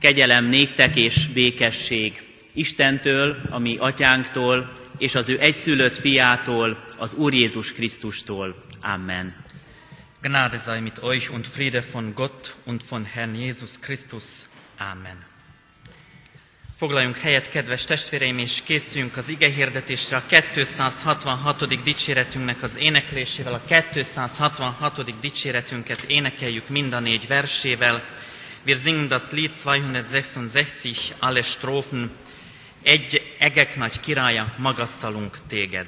Kegyelem néktek és békesség Istentől, a mi atyánktól, és az ő egyszülött fiától, az Úr Jézus Krisztustól. Amen. Gnade sei mit euch und Friede von Gott und von Herrn Jesus Christus. Amen. Foglaljunk helyet, kedves testvéreim, és készüljünk az ige hirdetésre a 266. dicséretünknek az éneklésével. A 266. dicséretünket énekeljük mind a négy versével. Wir singen das Lied 266, alle Strophen. Egy egek nagy királya, magasztalunk téged.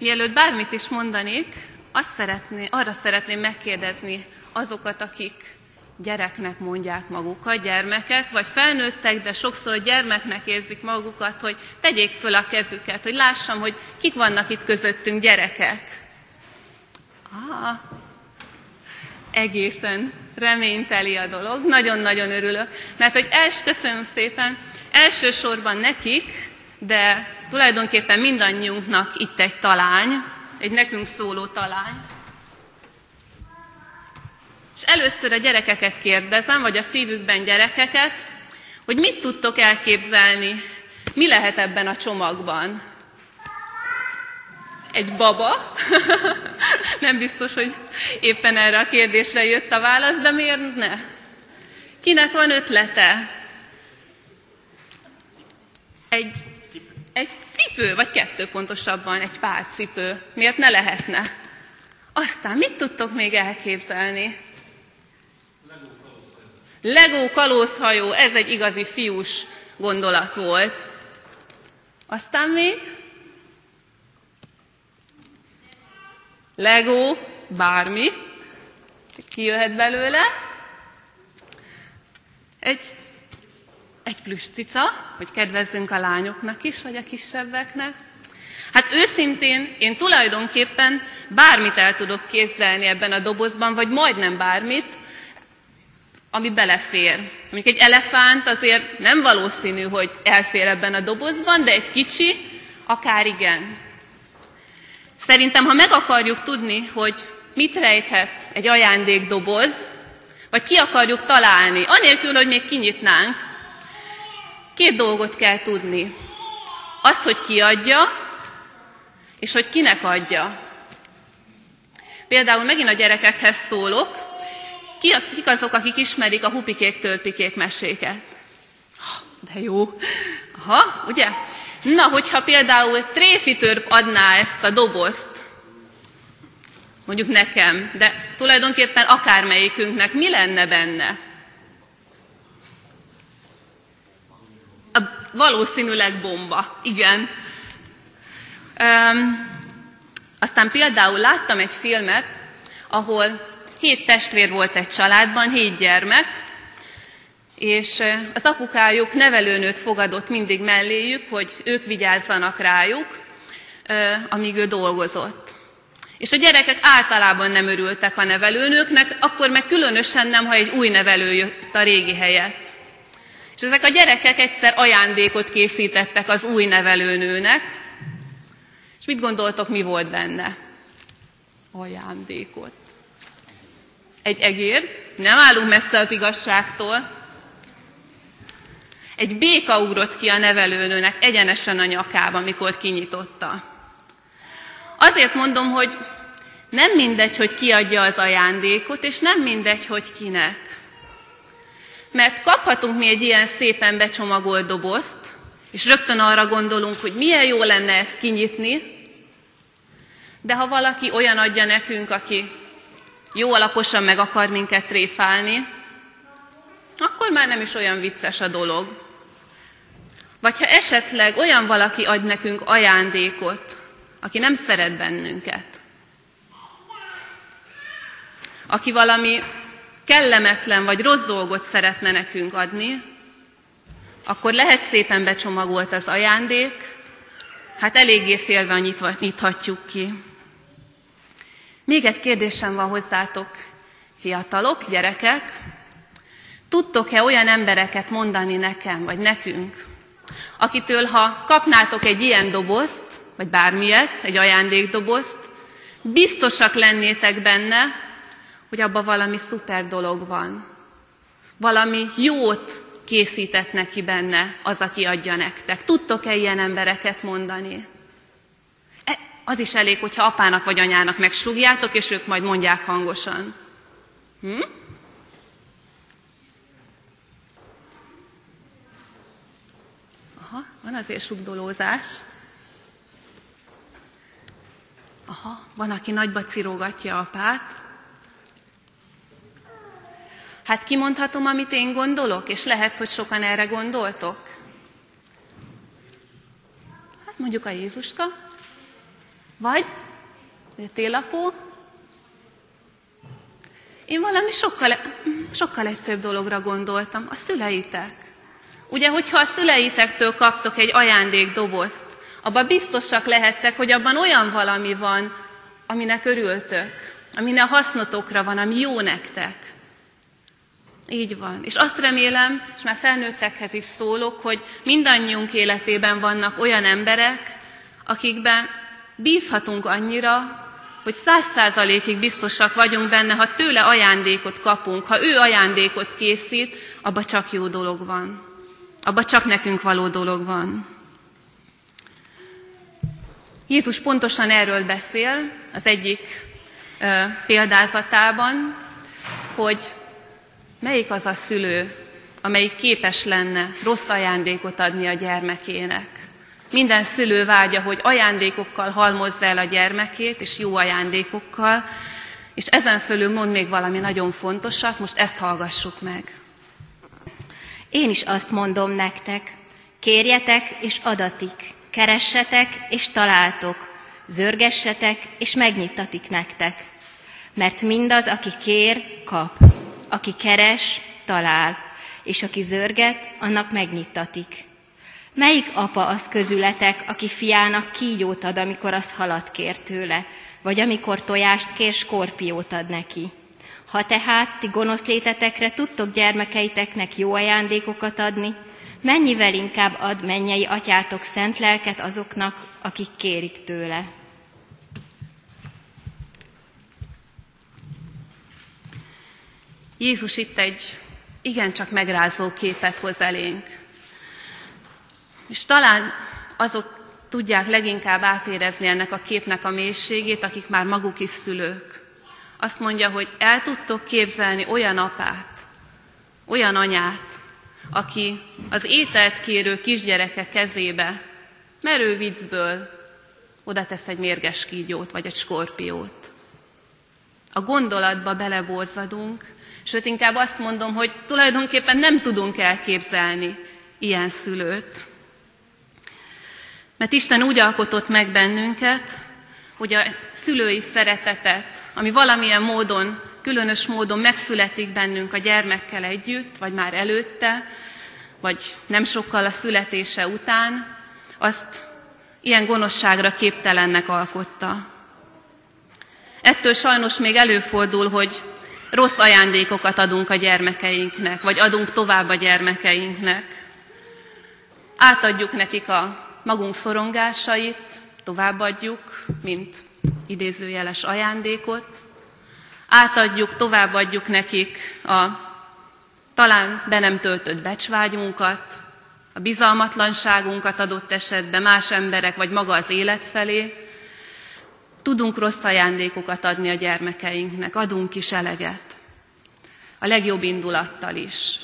Mielőtt bármit is mondanék, azt szeretné, arra szeretném megkérdezni azokat, akik gyereknek mondják magukat, gyermekek, vagy felnőttek, de sokszor gyermeknek érzik magukat, hogy tegyék föl a kezüket, hogy lássam, hogy kik vannak itt közöttünk gyerekek. Ah, egészen reményteli a dolog, nagyon-nagyon örülök, mert hogy els, köszönöm szépen, elsősorban nekik, de tulajdonképpen mindannyiunknak itt egy talány, egy nekünk szóló talány, és először a gyerekeket kérdezem, vagy a szívükben gyerekeket, hogy mit tudtok elképzelni, mi lehet ebben a csomagban. Egy baba? Nem biztos, hogy éppen erre a kérdésre jött a válasz, de miért ne? Kinek van ötlete? Egy, egy cipő, vagy kettő pontosabban, egy pár cipő. Miért ne lehetne? Aztán mit tudtok még elképzelni? Legó kalózhajó, ez egy igazi fiús gondolat volt. Aztán még Legó, bármi, ki jöhet belőle. Egy, egy plüscica, hogy kedvezzünk a lányoknak is, vagy a kisebbeknek. Hát őszintén én tulajdonképpen bármit el tudok képzelni ebben a dobozban, vagy majdnem bármit, ami belefér. Mondjuk egy elefánt azért nem valószínű, hogy elfér ebben a dobozban, de egy kicsi, akár igen. Szerintem, ha meg akarjuk tudni, hogy mit rejthet egy ajándékdoboz, vagy ki akarjuk találni, anélkül, hogy még kinyitnánk, két dolgot kell tudni. Azt, hogy ki adja, és hogy kinek adja. Például megint a gyerekekhez szólok, ki, kik azok, akik ismerik a hupikék tölpikék meséket? De jó. Aha, ugye? Na, hogyha például tréfitörp adná ezt a dobozt, mondjuk nekem, de tulajdonképpen akármelyikünknek, mi lenne benne? A, valószínűleg bomba, igen. Um, aztán például láttam egy filmet, ahol Hét testvér volt egy családban, hét gyermek, és az apukájuk nevelőnőt fogadott mindig melléjük, hogy ők vigyázzanak rájuk, amíg ő dolgozott. És a gyerekek általában nem örültek a nevelőnőknek, akkor meg különösen nem, ha egy új nevelő jött a régi helyett. És ezek a gyerekek egyszer ajándékot készítettek az új nevelőnőnek, és mit gondoltok, mi volt benne? Ajándékot egy egér, nem állunk messze az igazságtól, egy béka ugrott ki a nevelőnőnek egyenesen a nyakába, mikor kinyitotta. Azért mondom, hogy nem mindegy, hogy ki adja az ajándékot, és nem mindegy, hogy kinek. Mert kaphatunk mi egy ilyen szépen becsomagolt dobozt, és rögtön arra gondolunk, hogy milyen jó lenne ezt kinyitni, de ha valaki olyan adja nekünk, aki jó alaposan meg akar minket tréfálni, akkor már nem is olyan vicces a dolog. Vagy ha esetleg olyan valaki ad nekünk ajándékot, aki nem szeret bennünket, aki valami kellemetlen vagy rossz dolgot szeretne nekünk adni, akkor lehet szépen becsomagolt az ajándék, hát eléggé félve nyithatjuk ki. Még egy kérdésem van hozzátok, fiatalok, gyerekek. Tudtok-e olyan embereket mondani nekem, vagy nekünk, akitől, ha kapnátok egy ilyen dobozt, vagy bármilyet, egy ajándékdobozt, biztosak lennétek benne, hogy abban valami szuper dolog van. Valami jót készített neki benne az, aki adja nektek. Tudtok-e ilyen embereket mondani? Az is elég, hogyha apának vagy anyának megsúgjátok, és ők majd mondják hangosan. Hm? Aha, van azért sugdolózás. Aha, van, aki nagyba cirógatja apát. Hát kimondhatom, amit én gondolok, és lehet, hogy sokan erre gondoltok. Hát mondjuk a Jézuska, vagy télapó. Én valami sokkal, sokkal egyszerűbb dologra gondoltam, a szüleitek. Ugye, hogyha a szüleitektől kaptok egy ajándékdobozt, abban biztosak lehettek, hogy abban olyan valami van, aminek örültök, aminek hasznotokra van, ami jó nektek. Így van. És azt remélem, és már felnőttekhez is szólok, hogy mindannyiunk életében vannak olyan emberek, akikben bízhatunk annyira, hogy száz százalékig biztosak vagyunk benne, ha tőle ajándékot kapunk, ha ő ajándékot készít, abba csak jó dolog van. Abba csak nekünk való dolog van. Jézus pontosan erről beszél az egyik ö, példázatában, hogy melyik az a szülő, amelyik képes lenne rossz ajándékot adni a gyermekének. Minden szülő vágya, hogy ajándékokkal halmozza el a gyermekét, és jó ajándékokkal, és ezen fölül mond még valami nagyon fontosat, most ezt hallgassuk meg. Én is azt mondom nektek, kérjetek és adatik, keressetek és találtok, zörgessetek és megnyitatik nektek. Mert mindaz, aki kér, kap, aki keres, talál, és aki zörget, annak megnyitatik. Melyik apa az közületek, aki fiának kígyót ad, amikor az halat kér tőle, vagy amikor tojást kér, skorpiót ad neki? Ha tehát ti gonosz létetekre tudtok gyermekeiteknek jó ajándékokat adni, mennyivel inkább ad mennyei atyátok szent lelket azoknak, akik kérik tőle. Jézus itt egy igencsak megrázó képet hoz elénk. És talán azok tudják leginkább átérezni ennek a képnek a mélységét, akik már maguk is szülők. Azt mondja, hogy el tudtok képzelni olyan apát, olyan anyát, aki az ételt kérő kisgyereke kezébe merő viccből oda tesz egy mérges kígyót vagy egy skorpiót. A gondolatba beleborzadunk, sőt inkább azt mondom, hogy tulajdonképpen nem tudunk elképzelni ilyen szülőt. Mert Isten úgy alkotott meg bennünket, hogy a szülői szeretetet, ami valamilyen módon, különös módon megszületik bennünk a gyermekkel együtt, vagy már előtte, vagy nem sokkal a születése után, azt ilyen gonoszságra képtelennek alkotta. Ettől sajnos még előfordul, hogy rossz ajándékokat adunk a gyermekeinknek, vagy adunk tovább a gyermekeinknek. Átadjuk nekik a magunk szorongásait, továbbadjuk, mint idézőjeles ajándékot, átadjuk, továbbadjuk nekik a talán be nem töltött becsvágyunkat, a bizalmatlanságunkat adott esetben más emberek vagy maga az élet felé, tudunk rossz ajándékokat adni a gyermekeinknek, adunk is eleget. A legjobb indulattal is.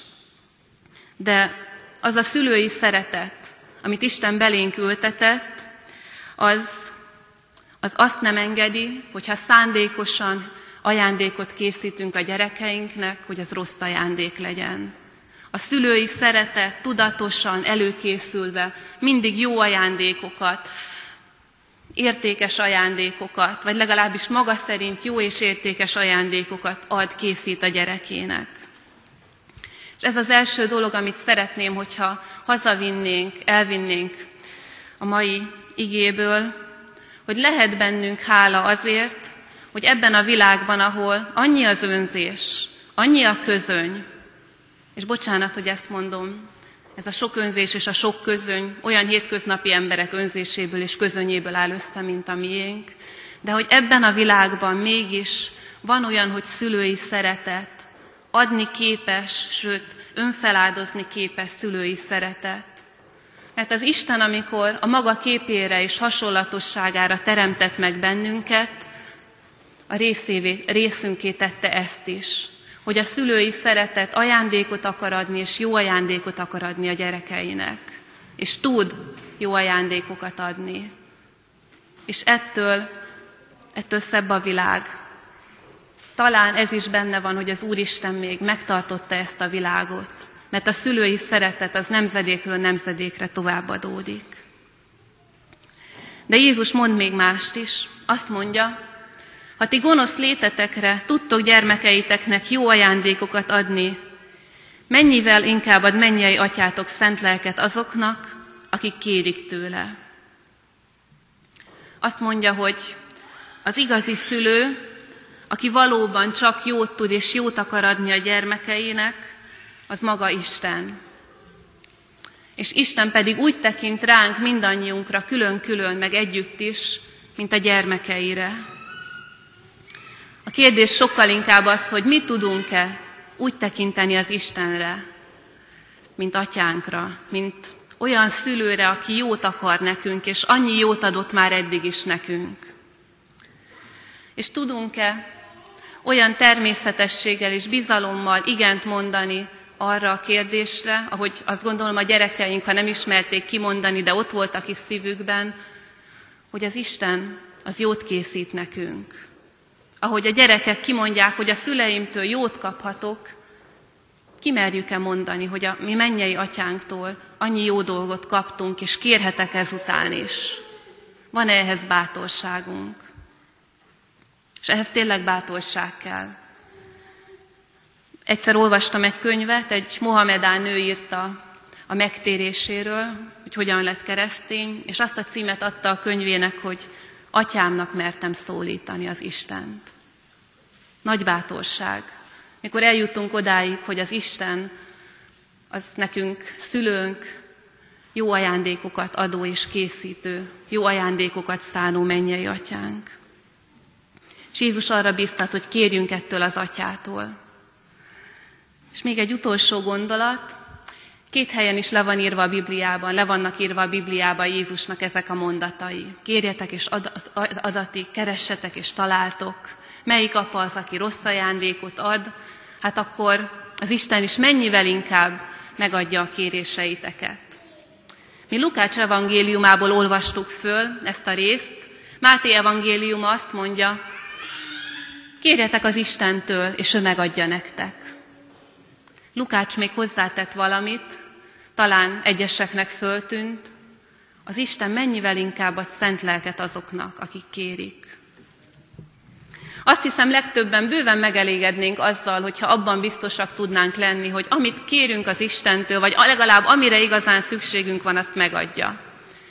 De az a szülői szeretet, amit Isten belénk ültetett, az, az azt nem engedi, hogyha szándékosan ajándékot készítünk a gyerekeinknek, hogy az rossz ajándék legyen. A szülői szeretet tudatosan előkészülve mindig jó ajándékokat, értékes ajándékokat, vagy legalábbis maga szerint jó és értékes ajándékokat ad, készít a gyerekének. És ez az első dolog, amit szeretném, hogyha hazavinnénk, elvinnénk a mai igéből, hogy lehet bennünk hála azért, hogy ebben a világban, ahol annyi az önzés, annyi a közöny, és bocsánat, hogy ezt mondom, ez a sok önzés és a sok közöny olyan hétköznapi emberek önzéséből és közönyéből áll össze, mint a miénk, de hogy ebben a világban mégis van olyan, hogy szülői szeretet, adni képes, sőt, önfeláldozni képes szülői szeretet. Mert az Isten, amikor a maga képére és hasonlatosságára teremtett meg bennünket, a részévé, részünké tette ezt is, hogy a szülői szeretet ajándékot akar adni, és jó ajándékot akar adni a gyerekeinek. És tud jó ajándékokat adni. És ettől, ettől szebb a világ, talán ez is benne van, hogy az Úristen még megtartotta ezt a világot, mert a szülői szeretet az nemzedékről nemzedékre továbbadódik. De Jézus mond még mást is. Azt mondja, Ha ti gonosz létetekre tudtok gyermekeiteknek jó ajándékokat adni, mennyivel inkább ad mennyei atyátok szent lelket azoknak, akik kérik tőle. Azt mondja, hogy az igazi szülő, aki valóban csak jót tud és jót akar adni a gyermekeinek, az maga Isten. És Isten pedig úgy tekint ránk mindannyiunkra külön-külön, meg együtt is, mint a gyermekeire. Kérdés sokkal inkább az, hogy mit tudunk-e úgy tekinteni az Istenre, mint atyánkra, mint olyan szülőre, aki jót akar nekünk, és annyi jót adott már eddig is nekünk. És tudunk-e olyan természetességgel és bizalommal igent mondani arra a kérdésre, ahogy azt gondolom a gyerekeink, ha nem ismerték kimondani, de ott voltak is szívükben, hogy az Isten az jót készít nekünk. Ahogy a gyerekek kimondják, hogy a szüleimtől jót kaphatok, kimerjük-e mondani, hogy a mi mennyei atyánktól annyi jó dolgot kaptunk, és kérhetek ezután is. Van-e ehhez bátorságunk? És ehhez tényleg bátorság kell. Egyszer olvastam egy könyvet, egy Mohamedán nő írta a megtéréséről, hogy hogyan lett keresztény, és azt a címet adta a könyvének, hogy atyámnak mertem szólítani az Istent. Nagy bátorság. Mikor eljutunk odáig, hogy az Isten az nekünk szülőnk, jó ajándékokat adó és készítő, jó ajándékokat szánó mennyei atyánk. És Jézus arra biztat, hogy kérjünk ettől az atyától. És még egy utolsó gondolat, Két helyen is le van írva a Bibliában, le vannak írva a Bibliában Jézusnak ezek a mondatai. Kérjetek és adatik, keressetek és találtok. Melyik apa az, aki rossz ajándékot ad? Hát akkor az Isten is mennyivel inkább megadja a kéréseiteket. Mi Lukács evangéliumából olvastuk föl ezt a részt. Máté evangéliuma azt mondja, kérjetek az Istentől, és ő megadja nektek. Lukács még hozzátett valamit, talán egyeseknek föltűnt, az Isten mennyivel inkább ad szent lelket azoknak, akik kérik. Azt hiszem, legtöbben bőven megelégednénk azzal, hogyha abban biztosak tudnánk lenni, hogy amit kérünk az Istentől, vagy legalább amire igazán szükségünk van, azt megadja.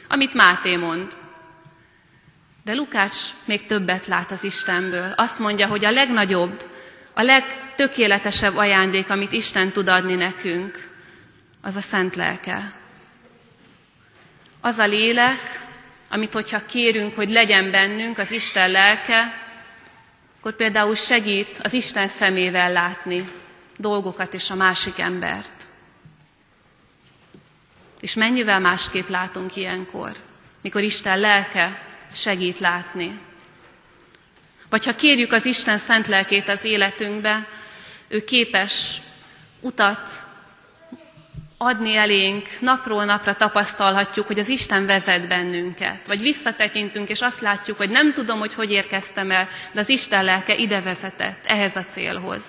Amit Máté mond. De Lukács még többet lát az Istenből. Azt mondja, hogy a legnagyobb, a legtökéletesebb ajándék, amit Isten tud adni nekünk, az a szent lelke. Az a lélek, amit hogyha kérünk, hogy legyen bennünk az Isten lelke, akkor például segít az Isten szemével látni dolgokat és a másik embert. És mennyivel másképp látunk ilyenkor, mikor Isten lelke segít látni. Vagy ha kérjük az Isten szent lelkét az életünkbe, ő képes utat adni elénk, napról napra tapasztalhatjuk, hogy az Isten vezet bennünket. Vagy visszatekintünk, és azt látjuk, hogy nem tudom, hogy hogy érkeztem el, de az Isten lelke ide vezetett, ehhez a célhoz.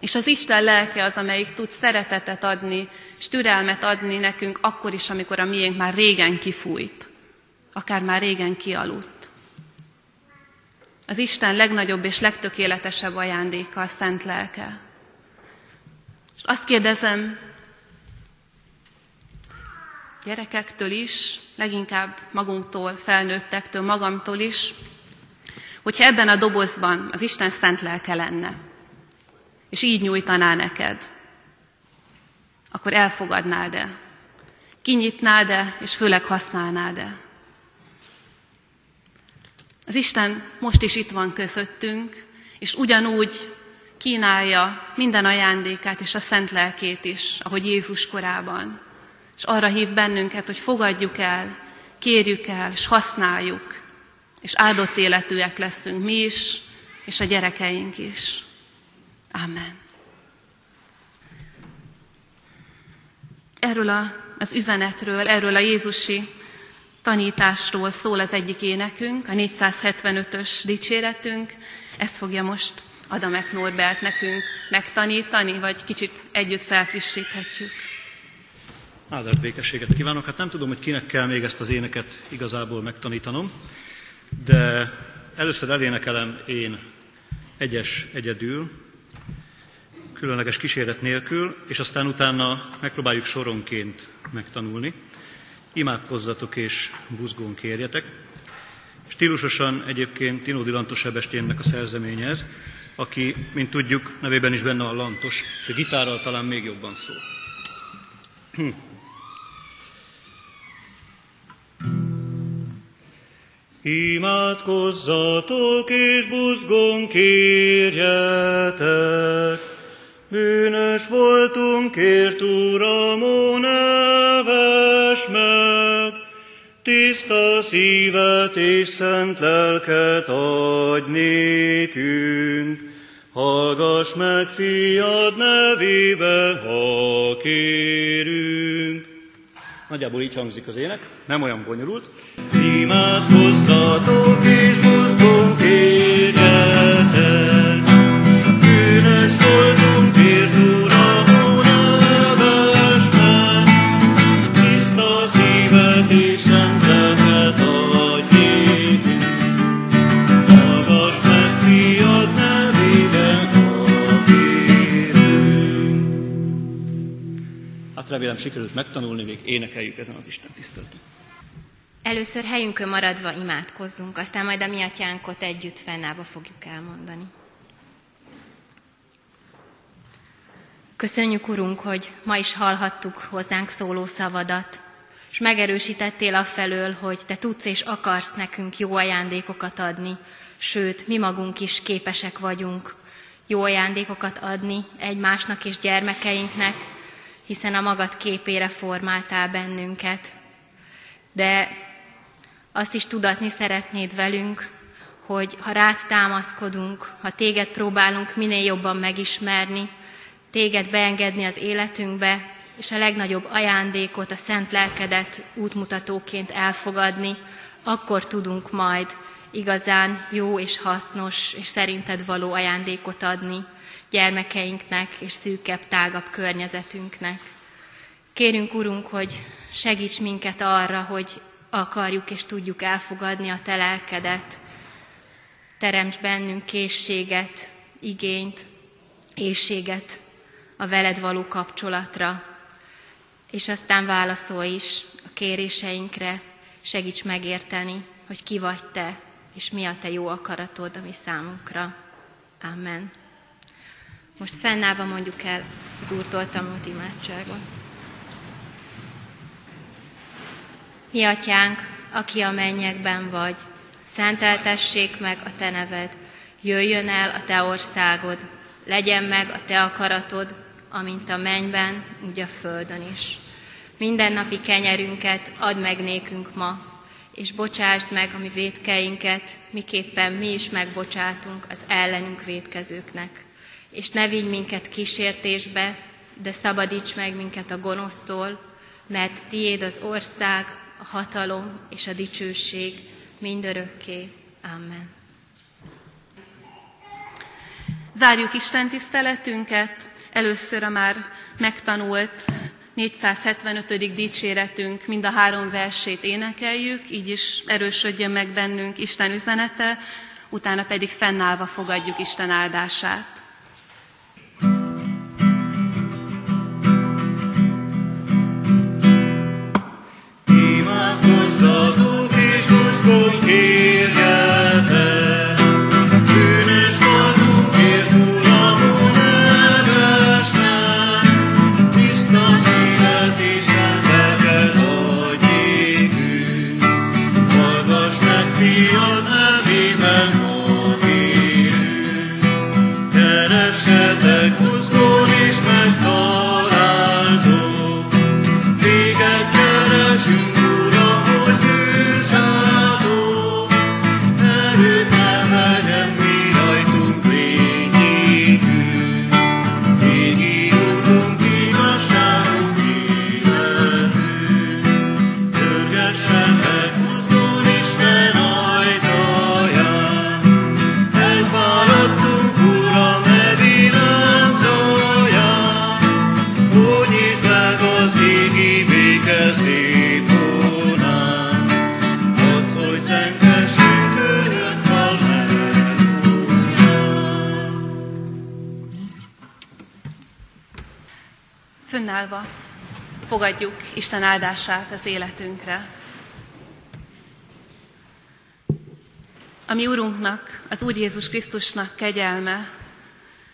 És az Isten lelke az, amelyik tud szeretetet adni, és türelmet adni nekünk akkor is, amikor a miénk már régen kifújt, akár már régen kialudt. Az Isten legnagyobb és legtökéletesebb ajándéka a szent lelke. És azt kérdezem, gyerekektől is, leginkább magunktól, felnőttektől, magamtól is, hogyha ebben a dobozban az Isten szent lelke lenne, és így nyújtaná neked, akkor elfogadnád-e? Kinyitnád-e, és főleg használnád-e? Az Isten most is itt van közöttünk, és ugyanúgy kínálja minden ajándékát és a szent lelkét is, ahogy Jézus korában. És arra hív bennünket, hogy fogadjuk el, kérjük el, és használjuk, és áldott életűek leszünk mi is, és a gyerekeink is. Amen. Erről a, az üzenetről, erről a Jézusi tanításról szól az egyik énekünk, a 475-ös dicséretünk. Ezt fogja most Adamek Norbert nekünk megtanítani, vagy kicsit együtt felfrissíthetjük? Áldás békességet kívánok! Hát nem tudom, hogy kinek kell még ezt az éneket igazából megtanítanom, de először elénekelem én egyes egyedül, különleges kíséret nélkül, és aztán utána megpróbáljuk soronként megtanulni. Imádkozzatok és buzgón kérjetek. Stílusosan egyébként Tinódi Lantos Ebesténynek a szerzeménye ez, aki, mint tudjuk, nevében is benne a Lantos, és a gitárral talán még jobban szól. Imádkozzatok és buzgón kérjetek, Bűnös voltunk, kért Uram, ó, neves meg, tiszta szívet és szent lelket adj nékünk. Hallgass meg, fiad nevébe, ha kérünk. Nagyjából így hangzik az ének, nem olyan bonyolult. Imádkozzatok és mozgunk kérjetek, remélem sikerült megtanulni, még énekeljük ezen az Isten tiszteleten. Először helyünkön maradva imádkozzunk, aztán majd a mi atyánkot együtt fennállva fogjuk elmondani. Köszönjük, Urunk, hogy ma is hallhattuk hozzánk szóló szavadat, és megerősítettél afelől, hogy Te tudsz és akarsz nekünk jó ajándékokat adni, sőt, mi magunk is képesek vagyunk jó ajándékokat adni egymásnak és gyermekeinknek, hiszen a magad képére formáltál bennünket. De azt is tudatni szeretnéd velünk, hogy ha rád támaszkodunk, ha téged próbálunk minél jobban megismerni, téged beengedni az életünkbe, és a legnagyobb ajándékot, a szent lelkedet útmutatóként elfogadni, akkor tudunk majd igazán jó és hasznos és szerinted való ajándékot adni gyermekeinknek és szűkebb, tágabb környezetünknek. Kérünk, Urunk, hogy segíts minket arra, hogy akarjuk és tudjuk elfogadni a Te lelkedet. Teremts bennünk készséget, igényt, éjséget a veled való kapcsolatra, és aztán válaszolj is a kéréseinkre, segíts megérteni, hogy ki vagy Te, és mi a Te jó akaratod a mi számunkra. Amen. Most fennállva mondjuk el az Úrtól tanult imádságot. Mi atyánk, aki a mennyekben vagy, szenteltessék meg a te neved, jöjjön el a te országod, legyen meg a te akaratod, amint a mennyben, úgy a földön is. Mindennapi kenyerünket add meg nékünk ma, és bocsásd meg a mi védkeinket, miképpen mi is megbocsátunk az ellenünk védkezőknek. És ne vigy minket kísértésbe, de szabadíts meg minket a gonosztól, mert tiéd az ország, a hatalom és a dicsőség mindörökké. Amen. Zárjuk Isten tiszteletünket, először a már megtanult 475. dicséretünk mind a három versét énekeljük, így is erősödjön meg bennünk Isten üzenete, utána pedig fennállva fogadjuk Isten áldását. Fönnállva fogadjuk Isten áldását az életünkre. A mi Urunknak, az Úr Jézus Krisztusnak kegyelme,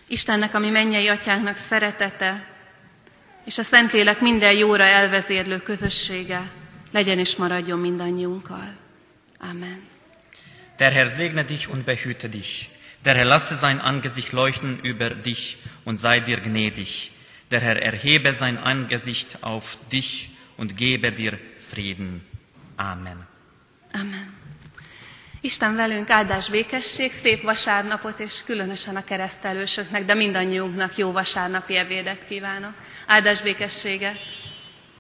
Istennek, ami mennyei atyánknak szeretete, és a Szentlélek minden jóra elvezérlő közössége legyen és maradjon mindannyiunkkal. Amen. Der Herr segne dich und behüte dich. Der Herr lasse sein Angesicht leuchten über dich und sei dir gnädig. Der Herr erhebe sein Angesicht auf dich und gebe dir Frieden. Amen. Amen. Isten velünk, áldás békesség, szép vasárnapot, és különösen a keresztelősöknek, de mindannyiunknak jó vasárnapi ebédet kívánok. Áldás békességet!